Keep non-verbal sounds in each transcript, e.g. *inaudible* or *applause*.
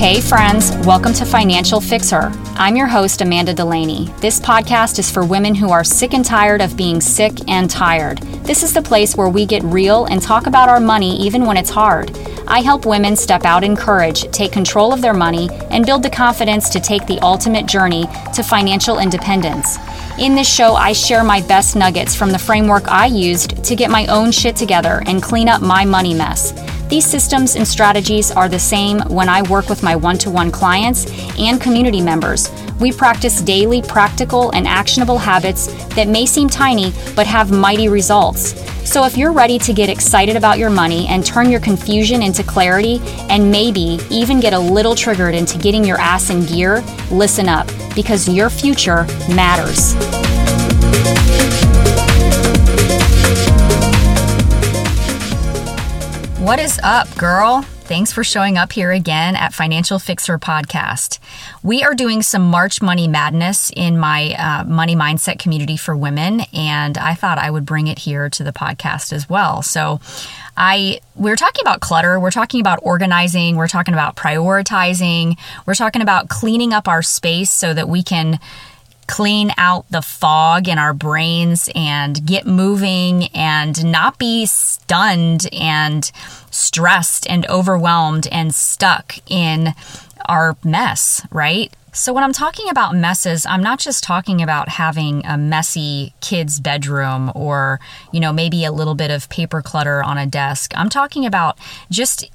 Hey, friends, welcome to Financial FixHER. I'm your host, Amanda Delaney. This podcast is for women who are sick and tired of being sick and tired. This is the place where we get real and talk about our money even when it's hard. I help women step out in courage, take control of their money, and build the confidence to take the ultimate journey to financial independence. In this show, I share my best nuggets from the framework I used to get my own shit together and clean up my money mess. These systems and strategies are the same when I work with my one to one clients and community members. We practice daily, practical, and actionable habits that may seem tiny but have mighty results. So, if you're ready to get excited about your money and turn your confusion into clarity, and maybe even get a little triggered into getting your ass in gear, listen up because your future matters. What is up, girl? Thanks for showing up here again at Financial FixHER Podcast. We are doing some March Money Madness in my uh, money mindset community for women, and I thought I would bring it here to the podcast as well. So, I we're talking about clutter, we're talking about organizing, we're talking about prioritizing, we're talking about cleaning up our space so that we can clean out the fog in our brains and get moving and not be stunned and stressed and overwhelmed and stuck in our mess, right? So, when I'm talking about messes, I'm not just talking about having a messy kid's bedroom or, you know, maybe a little bit of paper clutter on a desk. I'm talking about just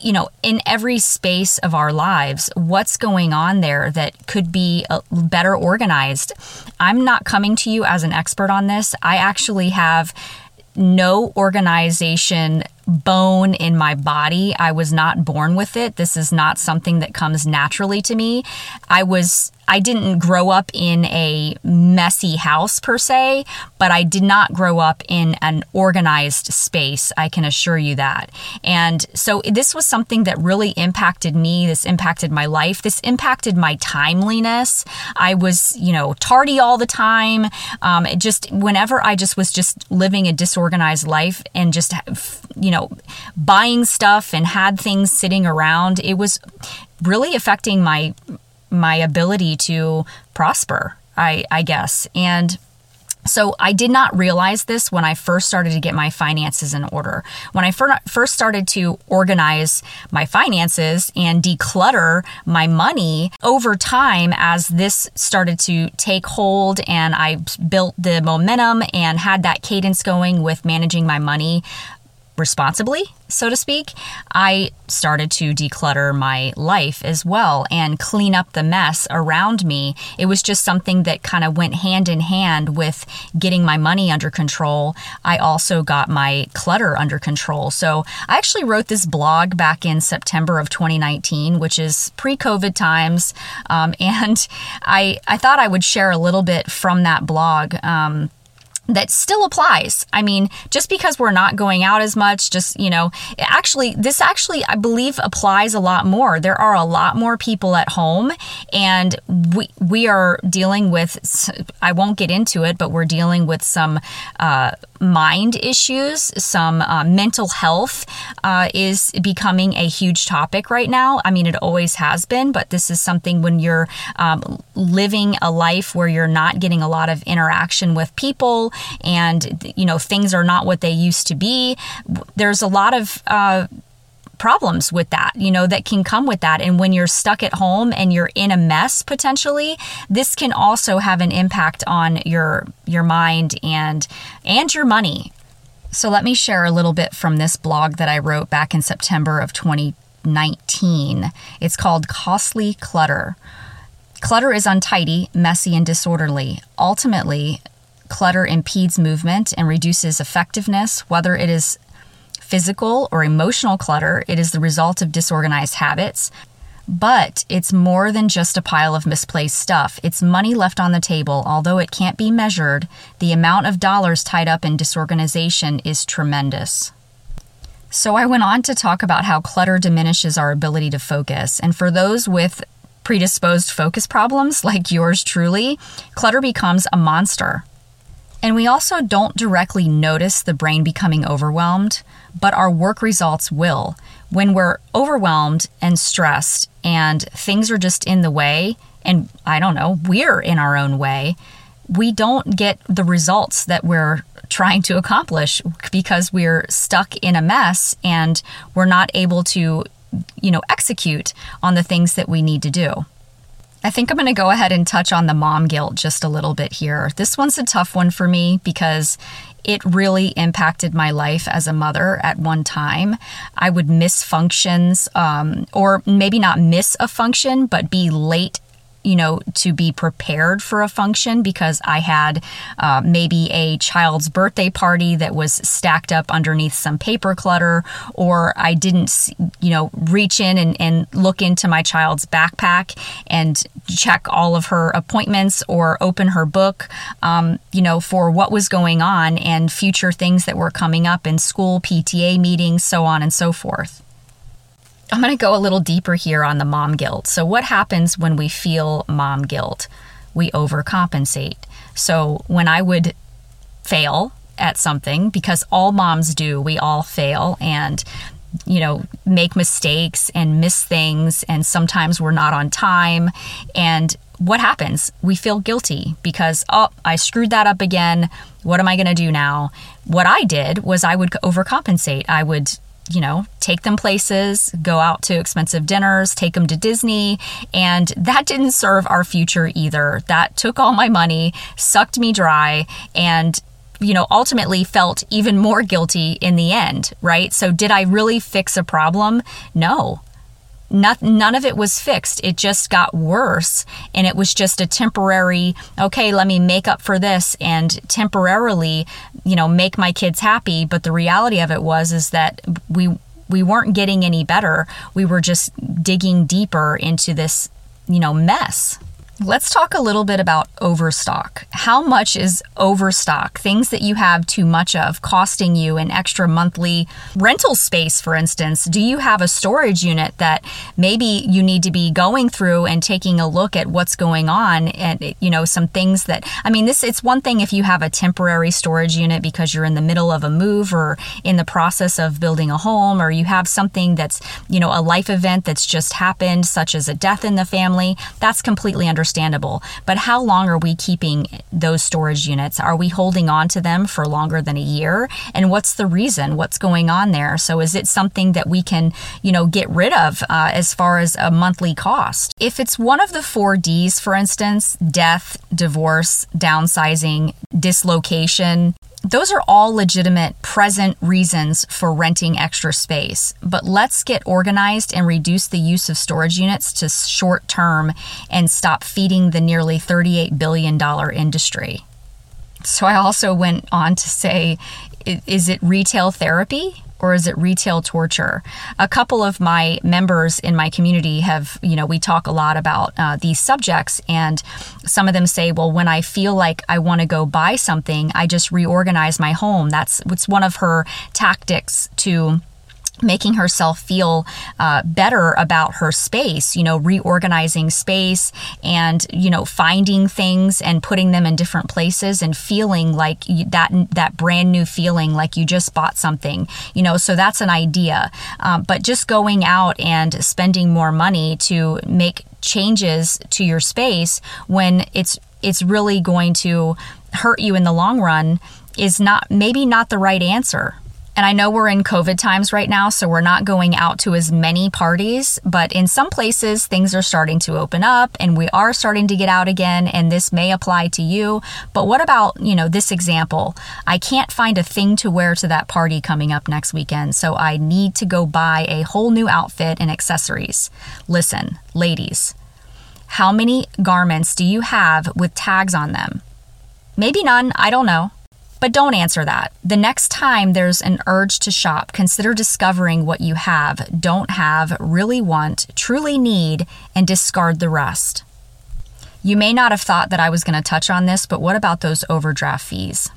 you know, in every space of our lives, what's going on there that could be uh, better organized. I'm not coming to you as an expert on this. I actually have no organization bone in my body. I was not born with it. This is not something that comes naturally to me. I was I didn't grow up in a messy house per se, but I did not grow up in an organized space. I can assure you that. And so this was something that really impacted me. This impacted my life. This impacted my timeliness. I was, you know, tardy all the time. Um, just whenever I just was just living a disorganized life and just, you know, buying stuff and had things sitting around, it was really affecting my my ability to prosper, I, I guess. And so I did not realize this when I first started to get my finances in order. When I first started to organize my finances and declutter my money over time as this started to take hold and I built the momentum and had that cadence going with managing my money responsibly, so to speak, I started to declutter my life as well and clean up the mess around me. It was just something that kind of went hand in hand with getting my money under control. I also got my clutter under control. So I actually wrote this blog back in September of 2019, which is pre COVID times. Um, *laughs* and I, I thought I would share a little bit from that blog. Um, that still applies. I mean, just because we're not going out as much, just, you know, actually, this actually, I believe, applies a lot more. There are a lot more people at home, and we, we are dealing with, I won't get into it, but we're dealing with some uh, mind issues, some uh, mental health uh, is becoming a huge topic right now. I mean, it always has been, but this is something when you're um, living a life where you're not getting a lot of interaction with people and, you know, things are not what they used to be. There's a lot of, uh, problems with that, you know, that can come with that. And when you're stuck at home and you're in a mess potentially, this can also have an impact on your your mind and and your money. So let me share a little bit from this blog that I wrote back in September of 2019. It's called Costly Clutter. Clutter is untidy, messy, and disorderly. Ultimately, clutter impedes movement and reduces effectiveness, whether it is physical or emotional clutter, it is the result of disorganized habits. But it's more than just a pile of misplaced stuff. It's money left on the table. Although it can't be measured, the amount of dollars tied up in disorganization is tremendous. So I went on to talk about how clutter diminishes our ability to focus. And for those with predisposed focus problems *laughs* like yours truly, clutter becomes a monster. And we also don't directly notice the brain becoming overwhelmed, but our work results will. When we're overwhelmed and stressed and things are just in the way, and I don't know, we're in our own way, we don't get the results that we're trying to accomplish because we're stuck in a mess and we're not able to, you know, execute on the things that we need to do. I think I'm going to go ahead and touch on the mom guilt just a little bit here. This one's a tough one for me because it really impacted my life as a mother at one time. I would miss functions, um, or maybe not miss a function, but be late you know, to be prepared for a function because I had uh, maybe a child's birthday party that was stacked up underneath some paper clutter, or I didn't, you know, reach in and, and look into my child's backpack and check all of her appointments or open her book, um, you know, for what was going on and future things that were coming up in school, PTA meetings, so on and so forth. I'm going to go a little deeper here on the mom guilt. So, what happens when we feel mom guilt? We overcompensate. So, when I would fail at something, because all moms do, we all fail and you know, make mistakes and miss things, and sometimes we're not on time. And what happens? We feel guilty because, oh, I screwed that up again. What am I going to do now? What I did was I would overcompensate. I would you know, take them places, go out to expensive dinners, take them to Disney. And that didn't serve our future either. That took all my money, sucked me dry, and you know, ultimately felt even more guilty in the end, right? So, did I really fix a problem? No. Not, none of it was fixed. It just got worse. And it was just a temporary, okay, let me make up for this and temporarily, you know, make my kids happy. But the reality of it was, is that we, we weren't getting any better. We were just digging deeper into this, you know, mess. Let's talk a little bit about overstock. How much is overstock, things that you have too much of, costing you an extra monthly rental space, for instance? Do you have a storage unit that maybe you need to be going through and taking a look at what's going on and, you know, some things that, I mean, this, it's one thing if you have a temporary storage unit because you're in the middle of a move or in the process of building a home or you have something that's, you know, a life event that's just happened, such as a death in the family. That's completely understandable understandable. But how long are we keeping those storage units? Are we holding on to them for longer than a year? And what's the reason? What's going on there? So is it something that we can, you know, get rid of uh, as far as a monthly cost? If it's one of the four D's, for instance, death, divorce, downsizing, dislocation, those are all legitimate present reasons for renting extra space, but let's get organized and reduce the use of storage units to short term and stop feeding the nearly $38 billion industry. So I also went on to say, is it retail therapy? Or is it retail torture? A couple of my members in my community have, you know, we talk a lot about uh, these subjects, and some of them say, well, when I feel like I want to go buy something, I just reorganize my home. That's what's one of her tactics to making herself feel uh, better about her space you know reorganizing space and you know finding things and putting them in different places and feeling like you, that that brand new feeling like you just bought something you know so that's an idea. Um, but just going out and spending more money to make changes to your space when it's it's really going to hurt you in the long run is not maybe not the right answer and I know we're in COVID times right now, so we're not going out to as many parties, but in some places things are starting to open up and we are starting to get out again, and this may apply to you. But what about, you know, this example? I can't find a thing to wear to that party coming up next weekend, so I need to go buy a whole new outfit and accessories. Listen, ladies, how many garments do you have with tags on them? Maybe none, I don't know. But don't answer that. The next time there's an urge to shop, consider discovering what you have, don't have, really want, truly need, and discard the rest. You may not have thought that I was going to touch on this, but what about those overdraft fees?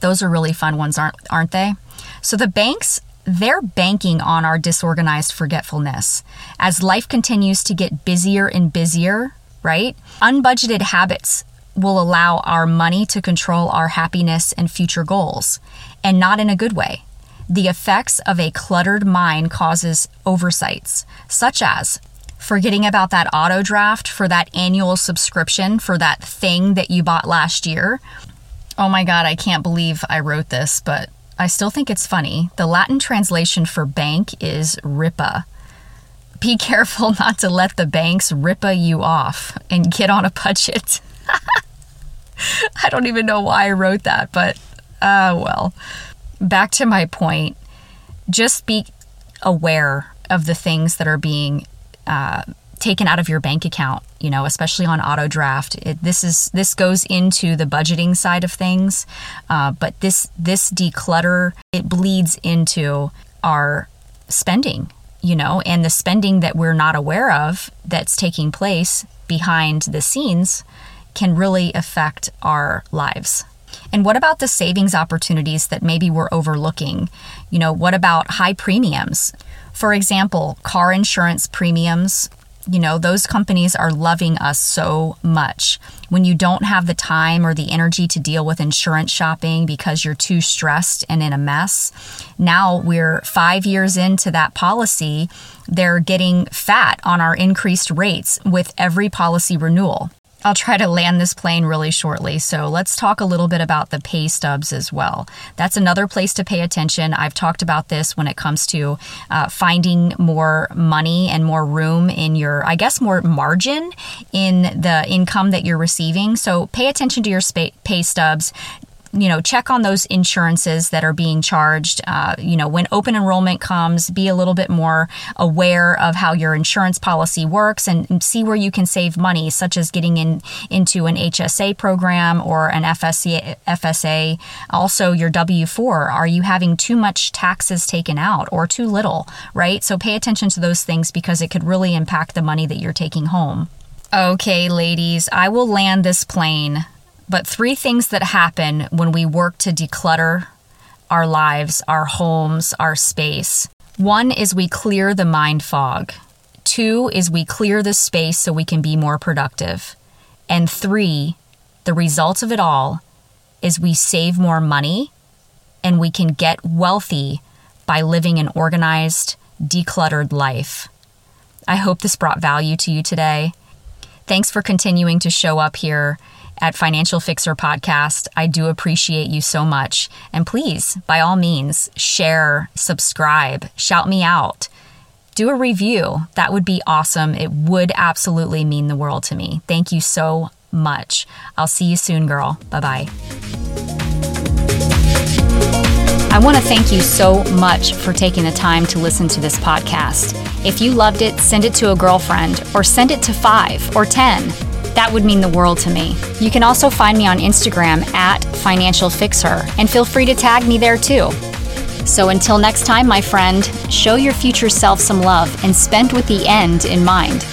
Those are really fun ones, aren't, aren't they? So the banks they're banking on our disorganized forgetfulness. As life continues to get busier and busier, right? Unbudgeted habits will allow our money to control our happiness and future goals, and not in a good way. The effects of a cluttered mind causes oversights, such as forgetting about that auto draft for that annual subscription for that thing that you bought last year. Oh my God, I can't believe I wrote this, but I still think it's funny. The Latin translation for bank is ripa. Be *laughs* careful not to let the banks ripa you off and get on a budget. *laughs* *laughs* I don't even know why I wrote that, but uh, well. Back to my point, just be aware of the things that are being uh, taken out of your bank account you know especially on auto draft it, this is this goes into the budgeting side of things uh, but this this declutter it bleeds into our spending you know and the spending that we're not aware of that's taking place behind the scenes can really affect our lives and what about the savings opportunities that maybe we're overlooking? You know, what about high premiums? For example, car insurance premiums, you know, those companies are loving us so much. When you don't have the time or the energy to deal with insurance shopping because you're too stressed and in a mess, now we're five years into that policy. They're getting fat on our increased rates with every policy renewal. I'll try to land this plane really shortly. So let's talk a little bit about the pay stubs as well. That's another place to pay attention. I've talked about this when it comes to uh, finding more money and more room in your, I guess, more margin in the income that you're receiving. So pay attention to your pay stubs you know, check on those insurances that are being charged. Uh, you know, when open enrollment comes, be a little bit more aware of how your insurance policy works and see where you can save money, such as getting in into an HSA program or an FSA. FSA. Also, your W 4. Are you having too much taxes taken out or too little, right? So pay attention to those things because it could really impact the money that you're taking home. Okay, ladies, I will land this plane. But three things that happen when we work to declutter our lives, our homes, our space. One is we clear the mind fog. Two is we clear the space so we can be more productive. And three, the result of it all is we save more money and we can get wealthy by living an organized, decluttered life. I hope this brought value to you today. Thanks for continuing to show up here at Financial FixHER Podcast. I do appreciate you so much. And please, by all means, share, subscribe, shout me out, do a review. That would be awesome. It would absolutely mean the world to me. Thank you so much. I'll see you soon, girl. Bye bye. I want to thank you so much for taking the time to listen to this podcast. If you loved it, send it to a girlfriend or send it to five or 10. That would mean the world to me. You can also find me on Instagram at Financial FixHER and feel free to tag me there too. So until next time, my friend, show your future self some love and spend with the end in mind.